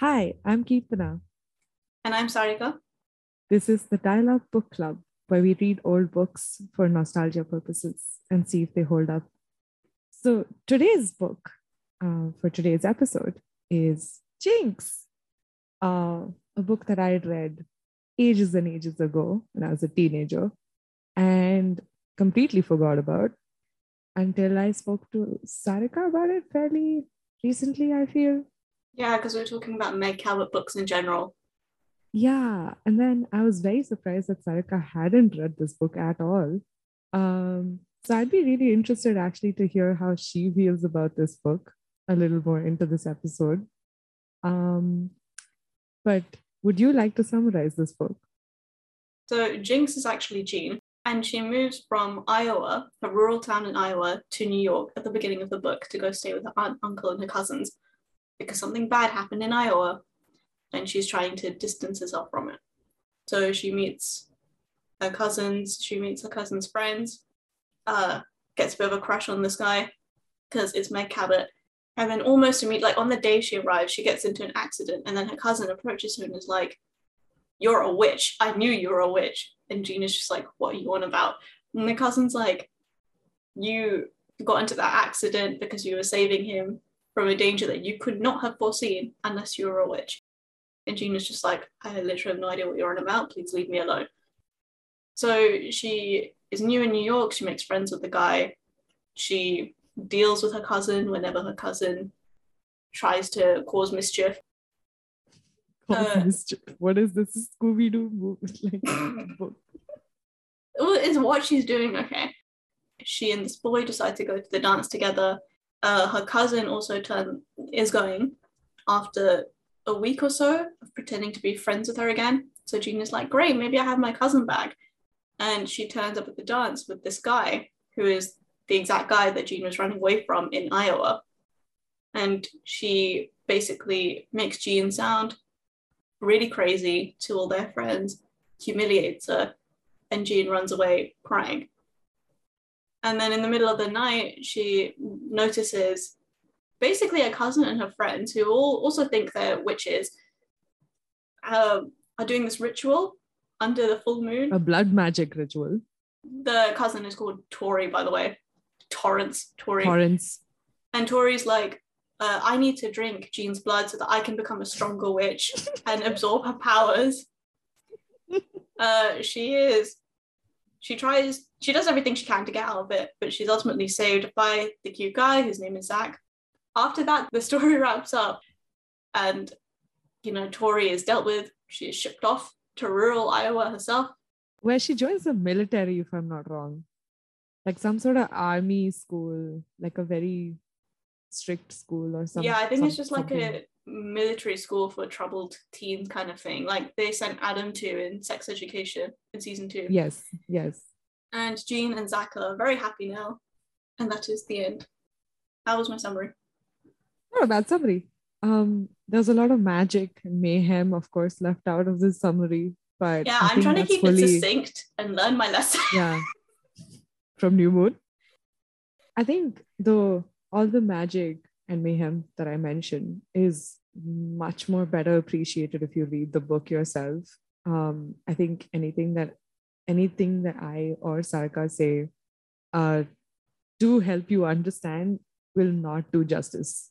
Hi, I'm Keertana. And I'm Sarika. This is the Dialogue Book Club, where we read old books for nostalgia purposes and see if they hold up. So, today's book uh, for today's episode is Jinx, uh, a book that I had read ages and ages ago when I was a teenager and completely forgot about until I spoke to Sarika about it fairly recently, I feel. Yeah, because we are talking about Meg Cabot books in general. Yeah. And then I was very surprised that Sarika hadn't read this book at all. Um, so I'd be really interested actually to hear how she feels about this book a little more into this episode. Um, but would you like to summarize this book? So Jinx is actually Jean, and she moves from Iowa, a rural town in Iowa, to New York at the beginning of the book to go stay with her aunt, uncle, and her cousins because something bad happened in Iowa and she's trying to distance herself from it. So she meets her cousins, she meets her cousin's friends, uh, gets a bit of a crush on this guy because it's Meg Cabot. And then almost immediately, like on the day she arrives, she gets into an accident, and then her cousin approaches her and is like, You're a witch. I knew you were a witch. And Gina's just like, What are you on about? And the cousin's like, You got into that accident because you were saving him from a danger that you could not have foreseen unless you were a witch. And Gina's just like, I literally have no idea what you're on about. Please leave me alone. So she is new in New York. She makes friends with the guy. She deals with her cousin whenever her cousin tries to cause mischief. Uh, mischief. What is this Scooby Doo like book? It's what she's doing. Okay, she and this boy decide to go to the dance together uh, her cousin also turn is going after a week or so of pretending to be friends with her again. So Gina's like, great, maybe I have my cousin back. And she turns up at the dance with this guy who is the exact guy that Gina was running away from in Iowa. And she basically makes Jean sound really crazy to all their friends, humiliates her, and Jean runs away crying. And then in the middle of the night, she notices basically a cousin and her friends who all also think they're witches uh, are doing this ritual under the full moon. A blood magic ritual. The cousin is called Tori, by the way. Torrance. Tori. Torrance. And Tori's like, uh, I need to drink Jean's blood so that I can become a stronger witch and absorb her powers. Uh, she is she tries she does everything she can to get out of it but she's ultimately saved by the cute guy whose name is zach after that the story wraps up and you know tori is dealt with. She is shipped off to rural iowa herself. Where she joins the military if i'm not wrong. Like some sort of army school like a very strict school or something yeah i think some, it's just like something. a military school for troubled teens kind of thing. Like they sent adam to in sex education in season two. Yes yes. And jean and zach are very happy now. And that is the end. That was my summary? Not a bad summary. Um there's a lot of magic and mayhem of course left out of this summary but yeah I am trying to keep fully... it succinct and learn my lesson. Yeah. From new moon. I think though all the magic and mayhem that I mentioned is much more better appreciated if you read the book yourself. Um, I think anything that anything that I or Sarika say uh, to help you understand will not do justice.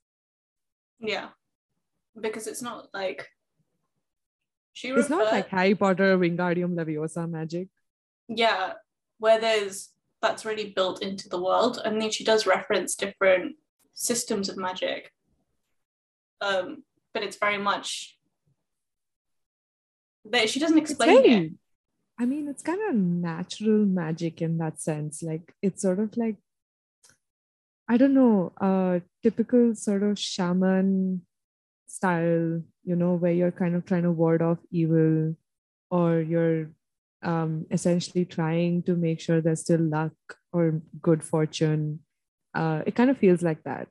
Yeah, because it's not like she. Referred, it's not like Harry Potter, Wingardium Leviosa magic. Yeah, where there's that's really built into the world. I mean, she does reference different systems of magic. Um, but it's very much that she doesn't explain very, it. I mean, it's kind of natural magic in that sense. Like it's sort of like I don't know, a typical sort of shaman style, you know, where you're kind of trying to ward off evil or you're um, essentially trying to make sure there's still luck or good fortune. Uh, it kind of feels like that.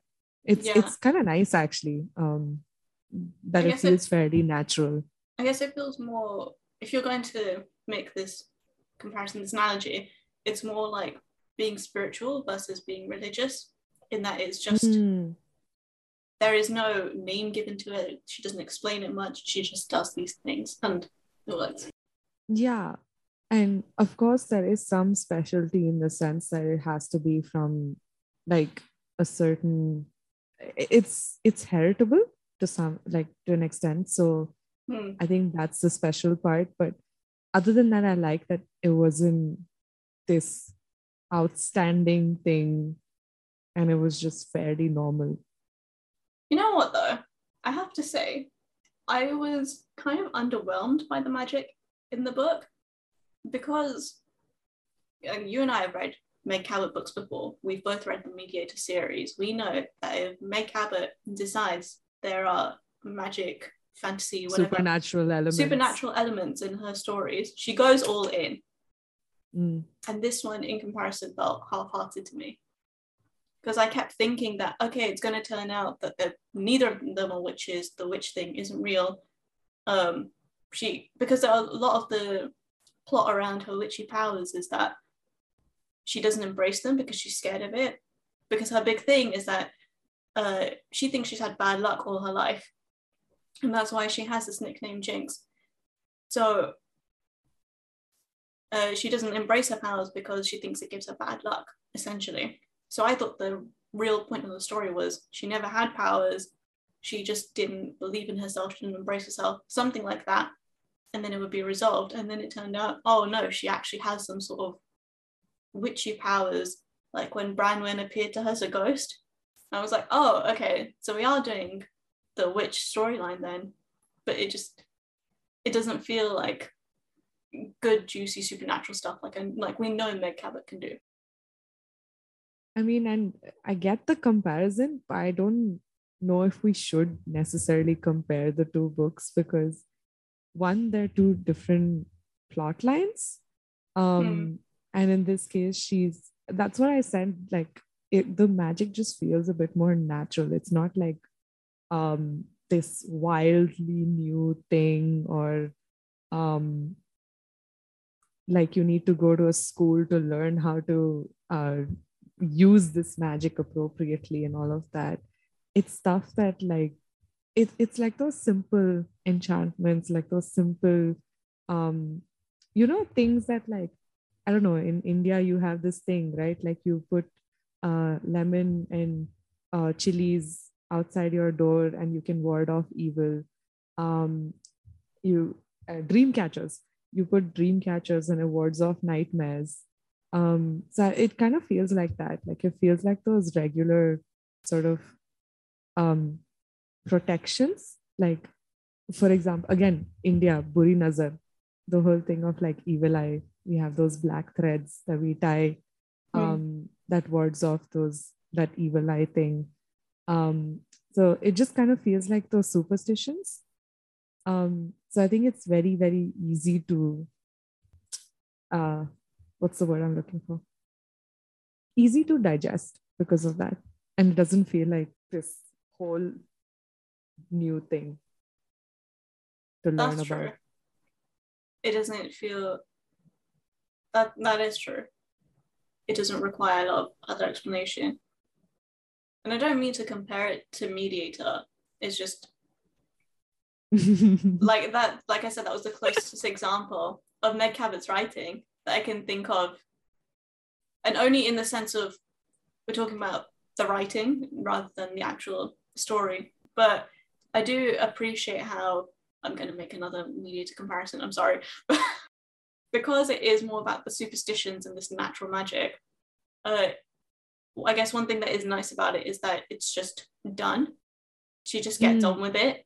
It's yeah. it's kind of nice actually. Um, that it feels it, fairly natural. I guess it feels more if you're going to make this comparison, this analogy, it's more like being spiritual versus being religious, in that it's just mm. there is no name given to it. She doesn't explain it much. She just does these things and it works. Yeah. And of course, there is some specialty in the sense that it has to be from like a certain, it's it's heritable to some like to an extent. So Hmm. I think that's the special part. But other than that, I like that it wasn't this outstanding thing and it was just fairly normal. You know what though? I have to say, I was kind of underwhelmed by the magic in the book because and you and I have read Meg Cabot books before. We've both read the Mediator series. We know that if Meg Cabot decides there are magic, fantasy, whatever, Supernatural elements. supernatural elements in her stories, she goes all in. Mm. And this one, in comparison, felt half-hearted to me because I kept thinking that okay, it's going to turn out that neither of them are witches. The witch thing isn't real. Um, she because there are a lot of the plot around her witchy powers is that she doesn't embrace them because she's scared of it. Because her big thing is that uh, she thinks she's had bad luck all her life, and that's why she has this nickname Jinx. So uh, she doesn't embrace her powers because she thinks it gives her bad luck, essentially. So I thought the real point of the story was she never had powers. She just didn't believe in herself, she didn't embrace herself, something like that. And then it would be resolved. And then it turned out, oh no, she actually has some sort of witchy powers, like when Branwen appeared to her as a ghost. I was like, oh, okay, so we are doing the witch storyline then. But it just, it doesn't feel like good, juicy supernatural stuff like like we know Meg Cabot can do. I mean, and I get the comparison, but I don't know if we should necessarily compare the two books because one, they're two different plot lines. Um, and in this case, she's that's what I said, like it the magic just feels a bit more natural. It's not like um this wildly new thing or um like you need to go to a school to learn how to uh, use this magic appropriately and all of that it's stuff that like it, it's like those simple enchantments like those simple um you know things that like i don't know in india you have this thing right? Like you put uh lemon and uh chilies outside your door and you can ward off evil. Um you uh, dream catchers. You put dream catchers and it wards off nightmares. Um so it kind of feels like that. Like it feels like those regular sort of um protections. Like for example again india buri nazar the whole thing of like evil eye we have those black threads that we tie um that wards off those that evil eye thing. Um so it just kind of feels like those superstitions. Um so i think it's very very easy to uh what's the word i'm looking for? Easy to digest because of that. And it doesn't feel like this whole new thing to learn That's about. true. It doesn't feel that that is true. It doesn't require a lot of other explanation. And I don't mean to compare it to Mediator. It's just like that, like I said, that was the closest example of Meg Cabot's writing that I can think of. And only in the sense of we're talking about the writing rather than the actual story. But I do appreciate how I'm going to make another mediator comparison. I'm sorry. because it is more about the superstitions and this natural magic. Uh, I guess one thing that is nice about it is that it's just done. She just gets Mm. on with it.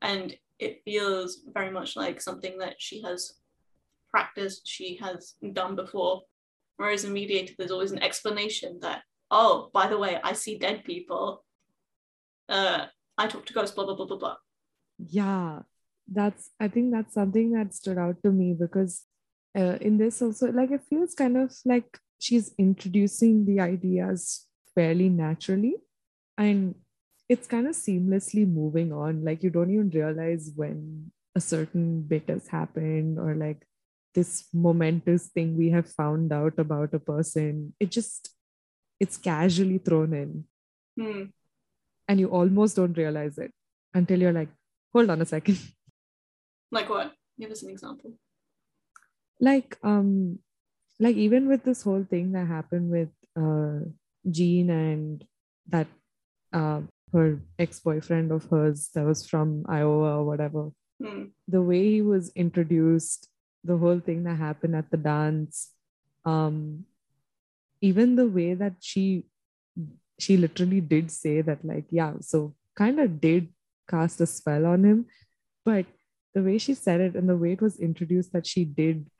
And it feels very much like something that she has practiced, she has done before. Whereas in Mediator, there's always an explanation that, oh, by the way, I see dead people. Uh, I talk to ghosts, blah, blah, blah, blah, blah. yeah that's i think that's something that stood out to me because uh, in this also like it feels kind of like she's introducing the ideas fairly naturally and it's kind of seamlessly moving on like you don't even realize when a certain bit has happened or like this momentous thing we have found out about a person it just it's casually thrown in Hmm. and you almost don't realize it until you're like, hold on a second. Like what? Give us an example. Like um like even with this whole thing that happened with uh Jean and that uh her ex-boyfriend of hers that was from Iowa or whatever Hmm. the way he was introduced the whole thing that happened at the dance um even the way that she she literally did say that like yeah so kind of did cast a spell on him but the way she said it and the way it was introduced that she did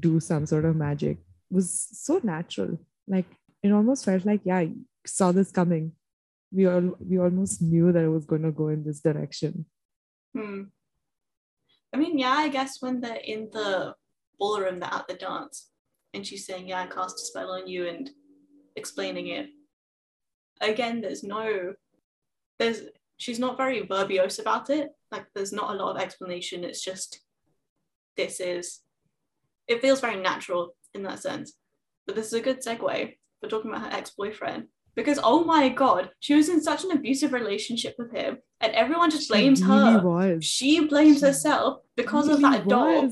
do some sort of magic was so natural like it almost felt like yeah you saw this coming we all we almost knew that it was going to go in this direction Hmm. I mean, yeah, I guess when they're in the ballroom, they're at the dance, and she's saying, "Yeah, I cast a spell on you," and explaining it. Again, there's no, there's she's not very verbose about it. Like, there's not a lot of explanation. It's just, this is. It feels very natural in that sense, but this is a good segue for talking about her ex-boyfriend because oh my god, she was in such an abusive relationship with him, and everyone just blames She her really was she blames She herself because of really that doll.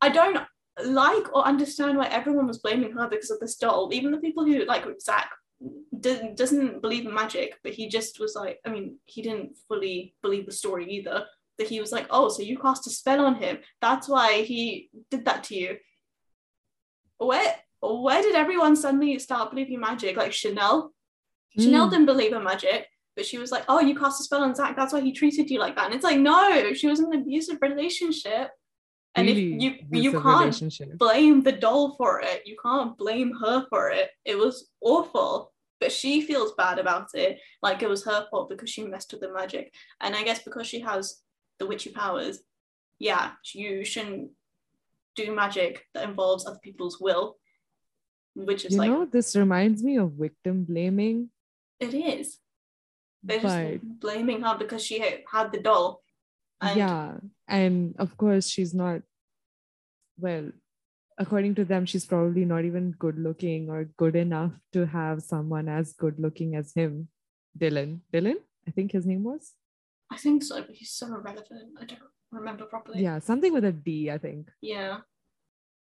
I don't like or understand why everyone was blaming her because of this doll. Even the people who like Zach didn't doesn't believe in magic, but he just was like, I mean, he didn't fully believe the story either. That he was like, oh, so you cast a spell on him. That's why he did that to you. Where where did everyone suddenly start believing magic? Like Chanel? Chanel Mm. didn't believe in magic, but she was like, oh, you cast a spell on Zach. That's why he treated you like that. And it's like, no, she was in an abusive relationship. And Really if you you can't blame the doll for it, you can't blame her for it. It was awful. But she feels bad about it, like it was her fault because she messed with the magic. And I guess because she has the witchy powers, yeah, you shouldn't do magic that involves other people's will, which is you like know this reminds me of victim blaming. It is. They're but just blaming her because she had, had the doll. And yeah and of course she's not well according to them she's probably not even good looking or good enough to have someone as good looking as him. Dylan. Dylan? I think his name was I think so, but he's so irrelevant. I don't remember properly. yeah something with a d i think Yeah.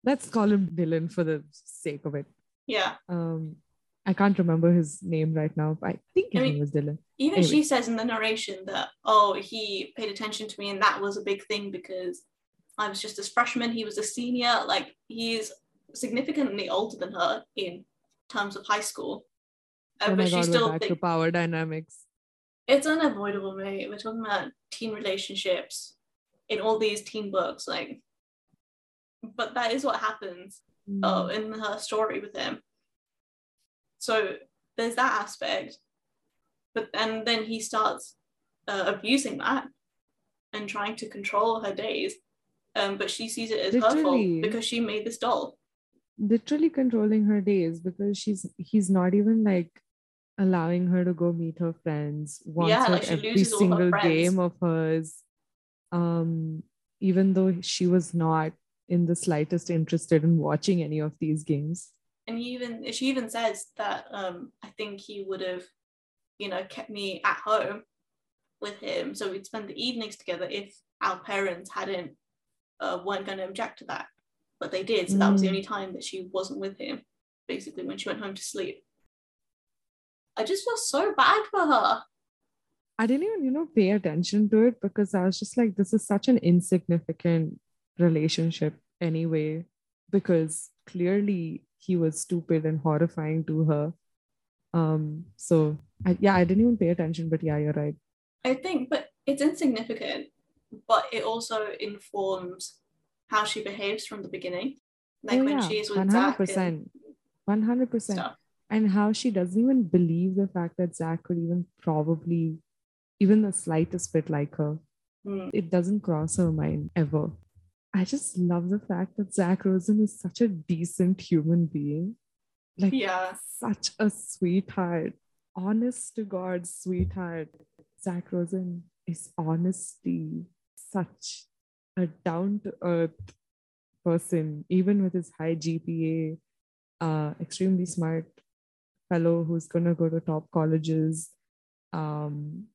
let's call him dylan for the sake of it Yeah. um i can't remember his name right now but i think his I mean- name was dylan Even Anyway. she says in the narration that, oh, he paid attention to me and that was a big thing because I was just a freshman, he was a senior. Like, he's significantly older than her in terms of high school. Uh, oh but my she god still we're back to power dynamics it's unavoidable, mate. We're talking about teen relationships in all these teen books. Like, but that is what happens uh, Mm. in her story with him. So there's that aspect, but and then he starts uh, abusing that and trying to control her days. Um, but she sees it as her fault because she made this doll. literally controlling her days because she's he's not even like allowing her to go meet her friends wants Yeah, like, every single game of hers um even though she was not in the slightest interested in watching any of these games And he even she even says that um, I think he would have, you know, kept me at home with him, so we'd spend the evenings together if our parents hadn't uh, weren't going to object to that, but they did. So that was the Mm. only time that she wasn't with him, basically when she went home to sleep. I just feel so bad for her. i didn't even you know pay attention to it because i was just like this is such an insignificant relationship anyway because clearly he was stupid and horrifying to her um so I, yeah i didn't even pay attention but yeah you're right I think, but it's insignificant, but it also informs how she behaves from the beginning. Like Oh, when yeah, she's with Zach 100%. 100%. stuff. And how she doesn't even believe the fact that Zach could even probably, even the slightest bit like her. Mm. It doesn't cross her mind ever. I just love the fact that Zach Rosen is such a decent human being. Like, Yeah. such a sweetheart. Honest to God, sweetheart. Zach Rosen is honestly such a down to earth person, even with his high GPA, uh, extremely smart fellow who's gonna go to top colleges. um,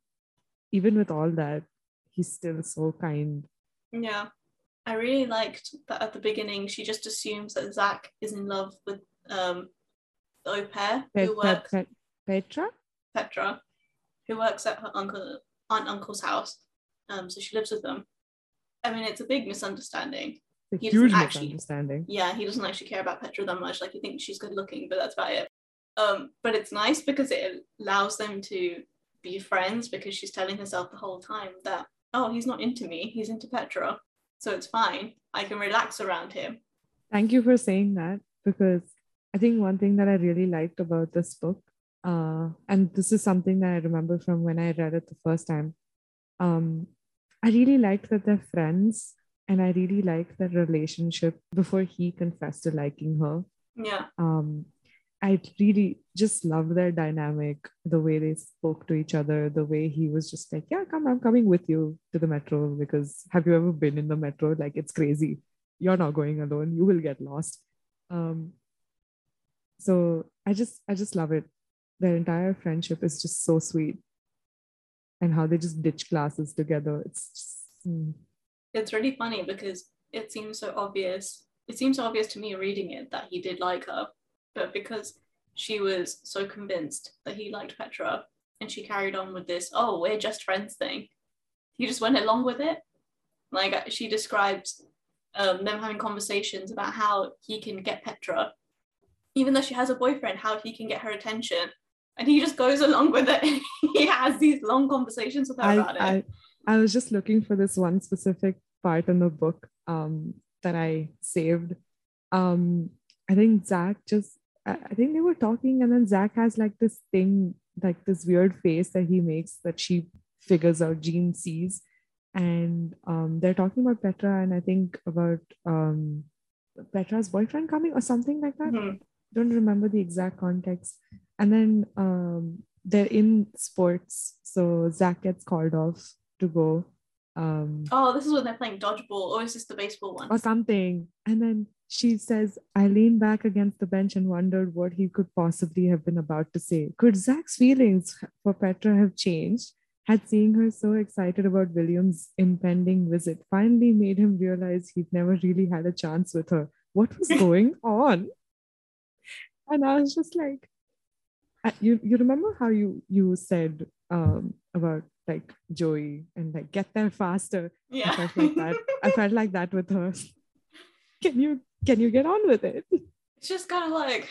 even with all that, he's still so kind. Yeah. I really liked that at the beginning she just assumes that Zach is in love with um the au pair who works Pe- Petra? Petra, who works at her uncle aunt uncle's house. Um, so she lives with them. I mean, it's a big misunderstanding. A He huge actually- misunderstanding. Yeah, he doesn't actually care about Petra that much. Like he thinks she's good looking, but that's about it. Um, but it's nice because it allows them to be friends because she's telling herself the whole time that oh, he's not into me, he's into Petra, so it's fine. I can relax around him. Thank you for saying that because I think one thing that I really liked about this book, uh, and this is something that I remember from when I read it the first time, um, I really liked that they're friends and I really liked their relationship before he confessed to liking her. Yeah, Um, I really just love their dynamic, the way they spoke to each other, the way he was just like, Yeah, come, I'm coming with you to the metro because have you ever been in the metro? Like, it's crazy. You're not going alone, you will get lost. Um, so I just, I just love it. Their entire friendship is just so sweet. And how they just ditch classes together. It's just, mm, it's really funny because it seems so obvious. It seems obvious to me reading it that he did like her, but because she was so convinced that he liked Petra and she carried on with this, oh, we're just friends thing, he just went along with it. Like uh, she describes um, them having conversations about how he can get Petra, even though she has a boyfriend, how he can get her attention. And he just goes along with it. he has these long conversations with her I, about it. I, I was just looking for this one specific part in the book um, that I saved. Um, I think Zach just, I think they were talking, and then Zach has like this thing, like this weird face that he makes that she figures out, Jean sees. And um, they're talking about Petra, and I think about um, Petra's boyfriend coming or something like that Mhm. don't remember the exact context. And then um, they're in sports, so Zach gets called off to go um, Oh, this is when they're playing dodgeball, or is this the baseball one? or something. And then she says, I leaned back against the bench and wondered what he could possibly have been about to say. Could Zach's feelings for Petra have changed? Had seeing her so excited about William's impending visit finally made him realize he'd never really had a chance with her. What was going on? And I was just like, you you remember how you you said um, about like Joey and like get there faster. Yeah. I felt like that. I felt like that with her. Can you can you get on with it? it's just kind of like,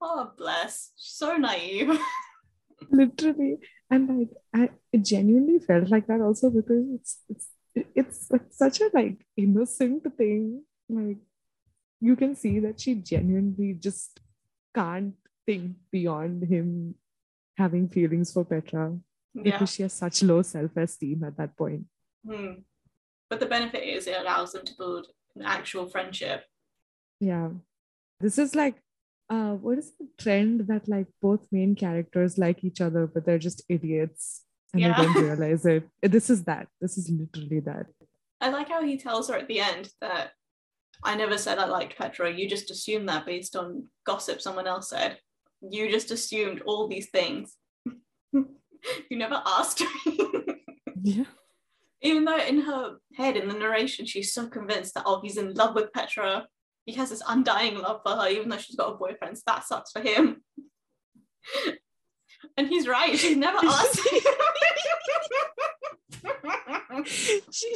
oh, bless. She's so naive. Literally, and like I it genuinely felt like that also because it's it's it's like such a like innocent thing. Like you can see that she genuinely just can't think beyond him having feelings for Petra yeah. because she has such low self-esteem at that point. Hmm. But the benefit is it allows them to build an actual friendship. Yeah. This is like uh what is the trend that like both main characters like each other, but they're just idiots and Yeah. they don't realize it. This is that. This is literally that. I like how he tells her at the end that I never said I liked Petra. You just assumed that based on gossip someone else said. You just assumed all these things. you never asked me. Yeah. Even though in her head, in the narration, she's so convinced that, oh, he's in love with Petra. He has this undying love for her, even though she's got a boyfriend. So that sucks for him. and he's right. She's never asked him. she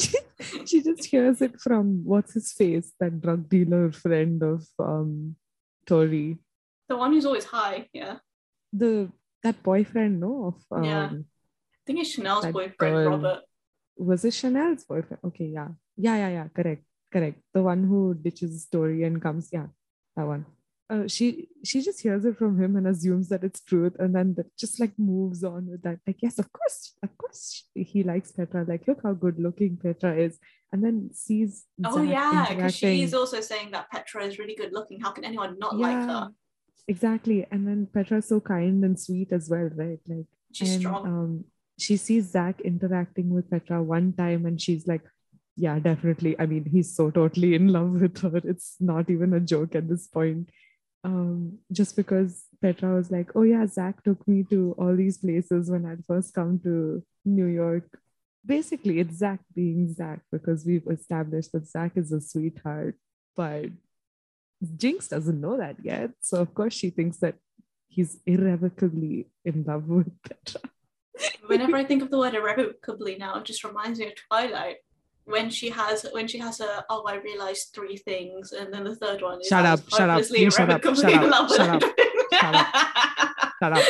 she just hears it from what's his face, that drug dealer friend of um Tori. the one who's always high, yeah. The that boyfriend, no, of um Yeah. I think it's Chanel's boyfriend, girl. Robert. was it Chanel's boyfriend? Okay, yeah. Yeah, yeah, yeah, correct, correct. The one who ditches the story and comes, yeah, that one. Uh, she she just hears it from him and assumes that it's truth, and then that just like moves on with that. Like, yes, of course, of course, he likes Petra. Like, look how good looking Petra is, and then sees. Oh Zach yeah, because she's also saying that Petra is really good looking. How can anyone not like her? Exactly. And then Petra's so kind and sweet as well, right? Like She's and, strong. Um, she sees Zach interacting with Petra one time and she's like, Yeah, definitely. I mean, he's so totally in love with her. It's not even a joke at this point. um, just because Petra was like, oh yeah, Zach took me to all these places when I'd first come to New York. Basically, it's Zach being Zach because we've established that Zach is a sweetheart, but Jinx doesn't know that yet. So of course she thinks that he's irrevocably in love with Petra. Whenever I think of the word irrevocably now, it just reminds me of Twilight. When she has when she has a oh I realized three things and then the third one is Shut I up, shut up, you shut up, shut up, love with shut up, Shut up.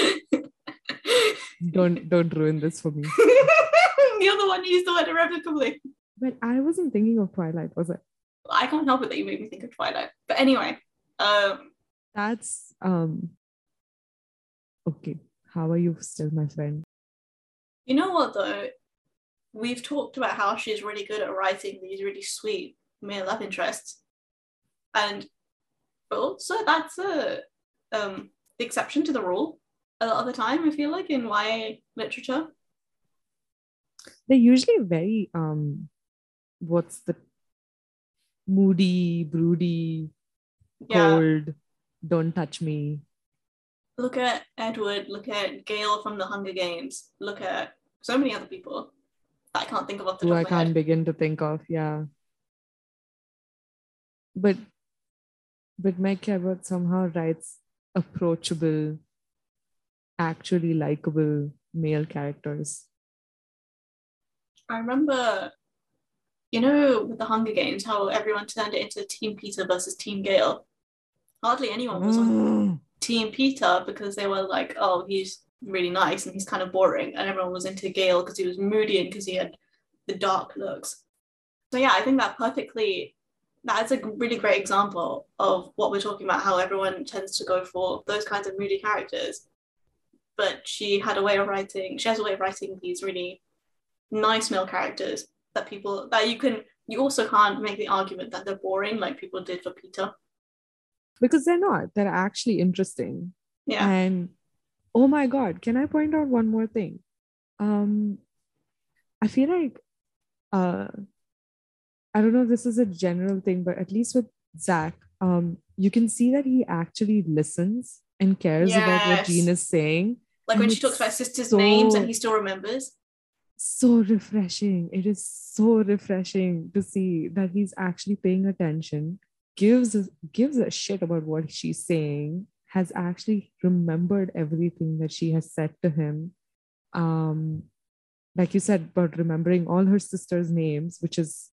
Don't don't ruin this for me. You're the one who used the word irrevocably. But I wasn't thinking of Twilight, was it? I can't help it that you made me think of Twilight. But anyway, um, That's um okay. How are you still my friend? you know what though? We've talked about how she's really good at writing these really sweet male love interests, and but also that's a um exception to the rule a lot of the time. I feel like in YA literature. They're usually very um what's the moody, broody, Yeah, cold, don't touch me. look at Edward. Look at Gale from the Hunger Games. Look at so many other people I can't think of off the Who I can't head. begin to think of, yeah. But but Meg Cabot somehow writes approachable, actually likable male characters. I remember, you know, with the Hunger Games, how everyone turned it into Team Peeta versus Team Gale. Hardly anyone was on Mm. Team Peeta because they were like, oh, he's really nice and he's kind of boring. And everyone was into Gale because he was moody and because he had the dark looks. So, yeah, I think that perfectly, that's a really great example of what we're talking about, how everyone tends to go for those kinds of moody characters. But she had a way of writing, she has a way of writing these really nice male characters that people, that you can, you also can't make the argument that they're boring like people did for Peeta. Because they're not, they're actually interesting. Yeah. And oh my god, can I point out one more thing? Um, I feel like uh, I don't know if this is a general thing, but at least with Zach, um, you can see that he actually listens and cares about what Yes. Jean is saying. Like when she talks about sisters' so- names and he still remembers. So refreshing. It is so refreshing to see that he's actually paying attention, gives gives a shit about what she's saying, has actually remembered everything that she has said to him. Um, like you said about remembering all her sisters' names, which is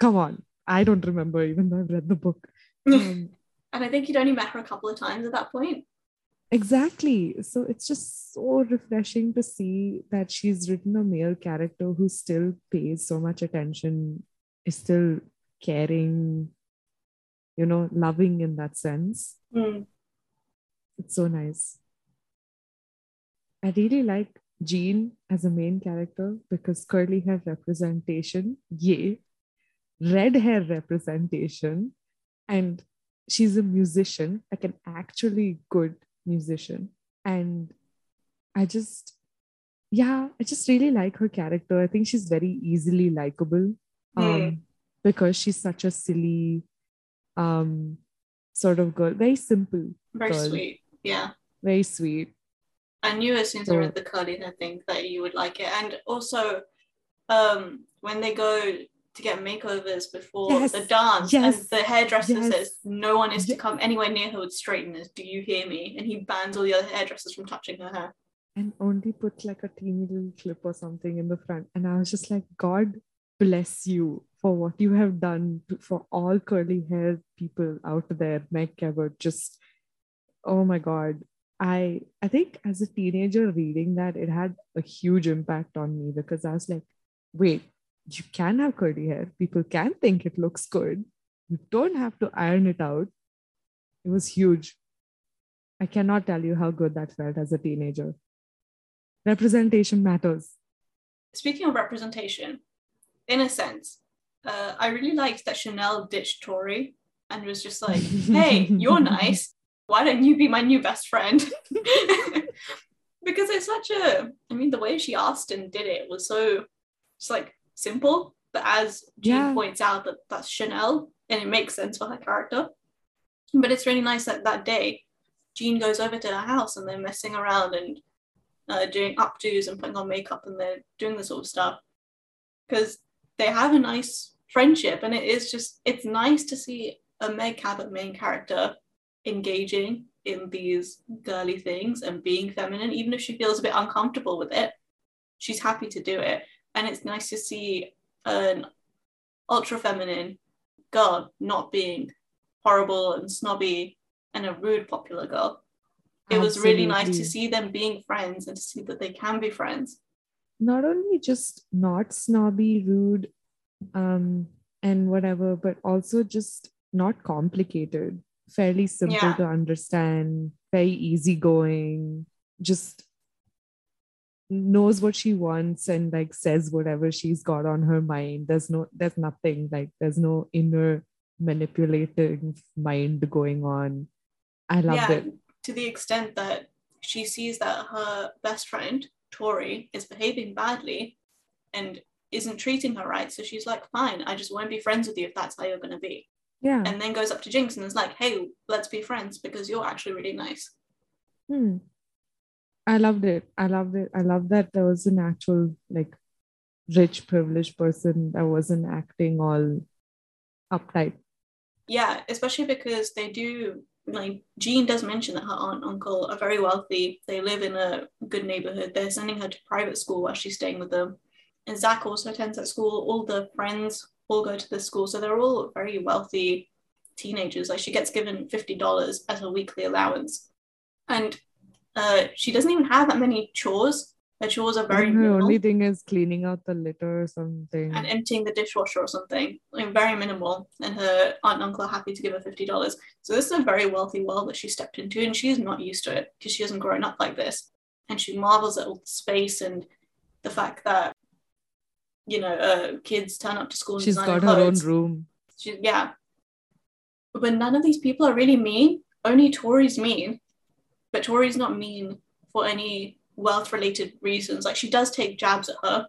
come on, I don't remember even though I've read the book. Um, And I think you'd only met her a couple of times at that point. Exactly. So it's just so refreshing to see that she's written a male character who still pays so much attention, is still caring, you know, loving in that sense. Mm. It's so nice. I really like Jean as a main character because curly hair representation, yay. Red hair representation, and she's a musician, like an actually good musician. And I just, yeah, I just really like her character. I think she's very easily likable um, because she's such a silly um, sort of girl, very simple, Very Good. sweet. Yeah. very sweet. I knew as soon as I read the curly hair thing that you would like it. And also, um, when they go to get makeovers before Yes, the dance, yes, and the hairdresser yes. says no one is to come anywhere near her with straighteners. Do you hear me? And he bans all the other hairdressers from touching her hair. and only put like a teeny little clip or something in the front. And I was just like, God bless you for what you have done to- for all curly hair people out there. Meg Cabot, just oh my God. I I think as a teenager reading that, it had a huge impact on me because I was like, wait, you can have curly hair. People can think it looks good. You don't have to iron it out. It was huge. I cannot tell you how good that felt as a teenager representation matters. Speaking of representation, in a sense, uh, I really liked that Chanel ditched Tori and was just like, hey, you're nice. Why don't you be my new best friend? because it's such a, I mean, the way she asked and did it was so, it's like simple, but as Jean Yeah. points out, that that's Chanel and it makes sense for her character. But it's really nice that that day, Jean goes over to her house and they're messing around and uh, doing updos and putting on makeup and they're doing this sort of stuff because they have a nice friendship and it is just it's nice to see a Meg Cabot main character engaging in these girly things and being feminine, even if she feels a bit uncomfortable with it. She's happy to do it. And it's nice to see an ultra feminine girl not being horrible and snobby and a rude popular girl. It was really nice to see them being friends and to see that they can be friends. not only just not snobby, rude, um, and whatever, but also just not complicated, fairly simple Yeah. to understand, very easygoing, just knows what she wants and like says whatever she's got on her mind. There's no, there's nothing like there's no inner manipulating mind going on. I loved yeah, it. to the extent that she sees that her best friend, Tori, is behaving badly and isn't treating her right. So she's like, fine, I just won't be friends with you if that's how you're going to be. Yeah. And then goes up to Jinx and is like, hey, let's be friends because you're actually really nice. Hmm. I loved it. I loved it. I love that there was an actual like rich, privileged person that wasn't acting all uptight. Yeah, especially because they do, like, Jean does mention that her aunt and uncle are very wealthy. They live in a good neighborhood. They're sending her to private school while she's staying with them. And Zach also attends that school. All the friends all go to this school. So they're all very wealthy teenagers. Like, she gets given $50 as a weekly allowance. And uh, she doesn't even have that many chores. Her chores are very her minimal. only thing is cleaning out the litter or something. and emptying the dishwasher or something, like very minimal. And her aunt and uncle are happy to give her fifty dollars. So this is a very wealthy world that she stepped into, and she's not used to it because she hasn't grown up like this. And she marvels at all the space and the fact that you know uh, kids turn up to school. She's got her own room. She, yeah, but none of these people are really mean. Only Tori's mean, but Tori's not mean for any wealth-related reasons. Like she does take jabs at her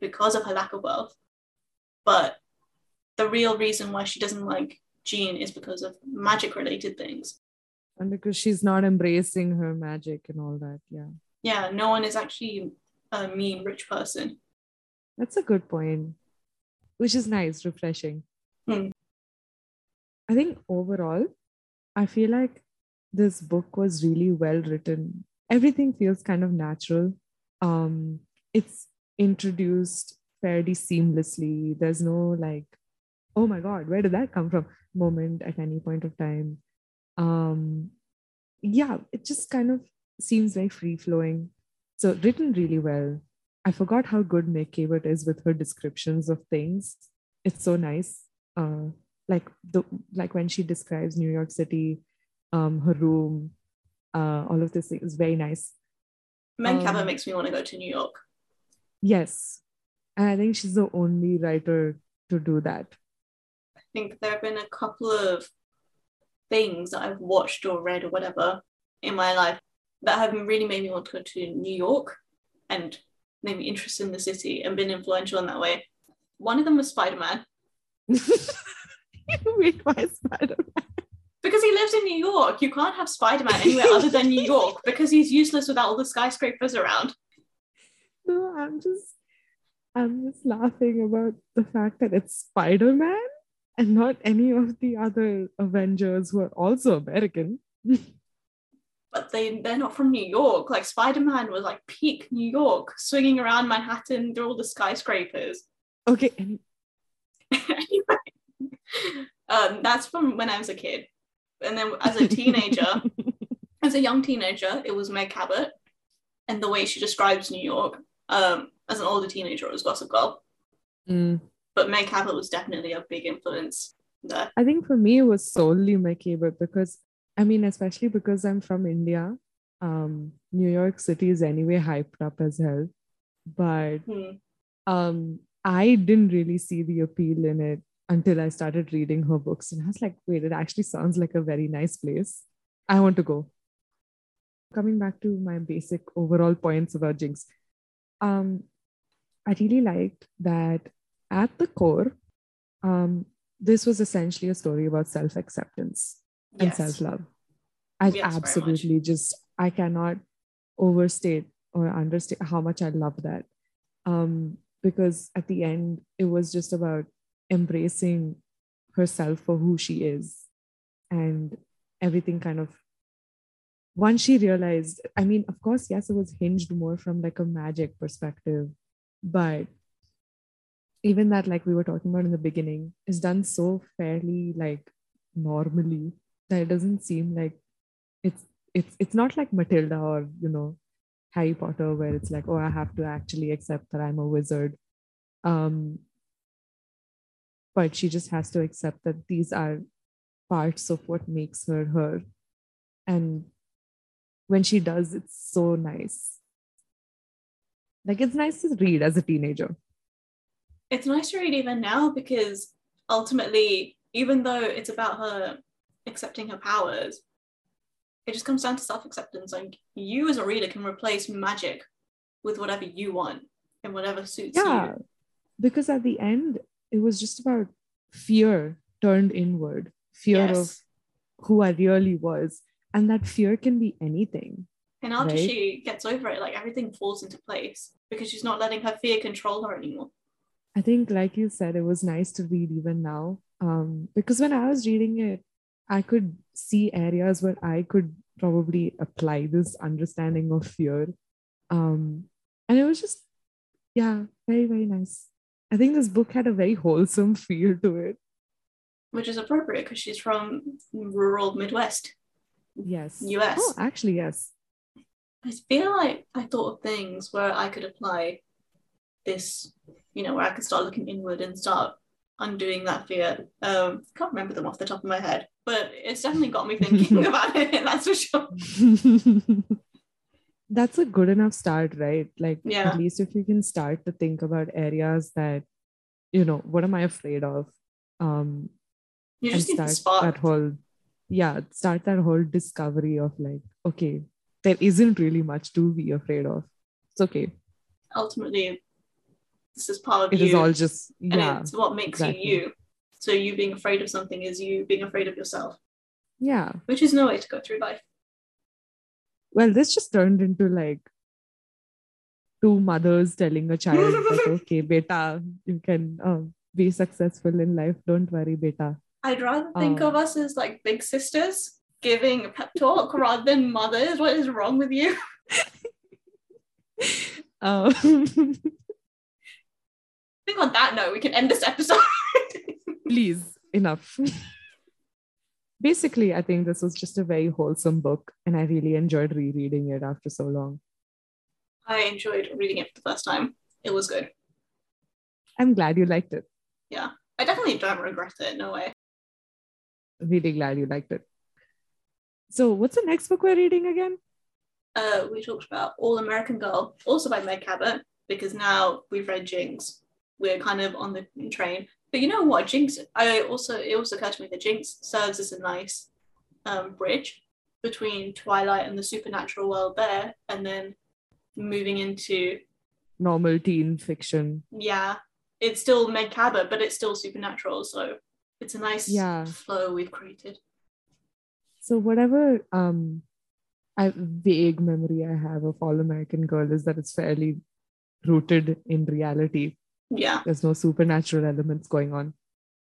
because of her lack of wealth, but the real reason why she doesn't like Jean is because of magic-related things. And because she's not embracing her magic and all that. Yeah. Yeah, no one is actually a mean rich person. That's a good point. Which is nice, refreshing. Hmm. I think overall, I feel like this book was really well written. Everything feels kind of natural. Um, it's introduced fairly seamlessly. There's no like, oh my God, where did that come from? moment at any point of time. Um, yeah, it just kind of seems very free flowing. So written really well. I forgot how good Meg Cabot is with her descriptions of things. It's so nice. Uh, like the like when she describes New York City, um, her room, uh, all of this is very nice. Meg Cabot Um, makes me want to go to New York. Yes, and I think she's the only writer to do that. I think there have been a couple of things that I've watched or read or whatever in my life that have really made me want to go to New York and made me interested in the city and been influential in that way. One of them was Spider Man Wait, why Spider? because he lives in New York. You can't have Spider Man anywhere other than New York because he's useless without all the skyscrapers around. No, I'm just, I'm just laughing about the fact that it's Spider Man and not any of the other Avengers who are also American. But they, they're not from New York. Like Spider Man was like peak New York, swinging around Manhattan through all the skyscrapers. Okay, anyway, um, that's from when I was a kid. And then as a teenager, as a young teenager, it was Meg Cabot and the way she describes New York. Um, as an older teenager, it was Gossip Girl. Mm, But Meg Cabot was definitely a big influence there. I think for me it was solely Meg Cabot because I mean, especially because I'm from India. Um, New York City is anyway hyped up as hell, but Hmm. um, I didn't really see the appeal in it until I started reading her books, and I was like, wait, it actually sounds like a very nice place. I want to go. Coming back to my basic overall points about Jinx, um, I really liked that at the core, um, this was essentially a story about self acceptance. And Yes. self love. I Yes, absolutely just I cannot overstate or understate how much I love that. Um, because at the end, it was just about embracing herself for who she is, and everything kind of. Once she realized, I mean, of course, yes, it was hinged more from like a magic perspective, but even that, like we were talking about in the beginning, is done so fairly like normally that it doesn't seem like it's it's it's not like Matilda or you know Harry Potter where it's like oh I have to actually accept that I'm a wizard. Um but she just has to accept that these are parts of what makes her her. And when she does it's so nice. Like it's nice to read as a teenager. It's nice to read even now because ultimately, even though it's about her accepting her powers, it just comes down to self acceptance. Like, you as a reader can replace magic with whatever you want and whatever suits yeah you. because at the end it was just about fear turned inward fear of who I really was. And that fear can be anything. And after Right. she gets over it, like everything falls into place because she's not letting her fear control her anymore. I think, like you said, it was nice to read even now. Um, because when I was reading it, I could see areas where I could probably apply this understanding of fear. Um, and it was just, yeah, very, very nice. I think this book had a very wholesome feel to it. Which is appropriate because she's from rural Midwest. Yes. US. Oh, actually, yes. I feel like I thought of things where I could apply this, you know, where I could start looking inward and start undoing that fear. Um, can't remember them off the top of my head, but it's definitely got me thinking about it. That's for sure. That's a good enough start, right? Like, Yeah. at least if you can start to think about areas that, you know, what am I afraid of? Um, You and just need start that whole, yeah, start that whole discovery of like, okay, there isn't really much to be afraid of. It's okay. Ultimately, this is part of It you, is all just, and yeah, it's what makes exactly. you you. So you being afraid of something is you being afraid of yourself, yeah. which is no way to go through life. Well, this just turned into like two mothers telling a child that, okay, beta, you can um, be successful in life. Don't worry, beta. I'd rather think Um, of us as like big sisters giving a pep talk rather than mothers. What is wrong with you? Um, I think on that note, we can end this episode. please, enough. Basically, I think this was just a very wholesome book, and I really enjoyed rereading it after so long. I enjoyed reading it for the first time. It was good. I'm glad you liked it. Yeah, I definitely don't regret it. No way. Really glad you liked it. So, what's the next book we're reading again? Uh, we talked about All American Girl, also by Meg Cabot, because now we've read Jinx. We're kind of on the train. But you know what? Jinx, I also it also occurred to me that Jinx serves as a nice um, bridge between Twilight and the supernatural world there, and then moving into Normal teen fiction. yeah, it's still Meg Cabot, but it's still supernatural. So it's a nice Yeah. flow we've created. So, whatever um, I, vague memory I have of All American Girl is that it's fairly rooted in reality. Yeah, There's no supernatural elements going on.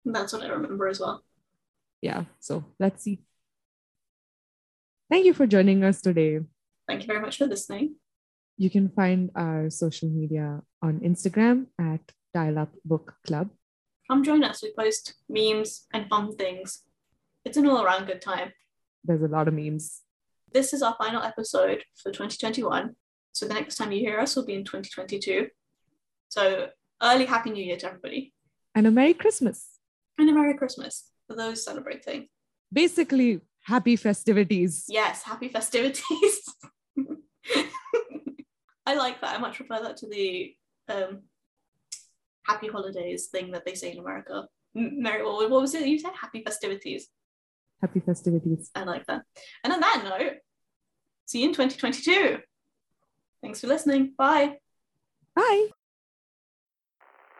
that's what I remember as well. Yeah. So, let's see. Thank you for joining us today. Thank you very much for listening. You can find our social media on Instagram at Dial Up Book Club. Come join us. We post memes and fun things. It's an all around good time. There's a lot of memes. This is our final episode for 2021. So the next time you hear us will be in 2022. So early Happy New Year to everybody. And a Merry Christmas. And a Merry Christmas for those celebrating. Basically, happy festivities. Yes, happy festivities. I like that. I much prefer that to the um, happy holidays thing that they say in America. Merry, what what was it you said? Happy festivities. Happy festivities. I like that. And on that note, see you in 2022. Thanks for listening. Bye. Bye.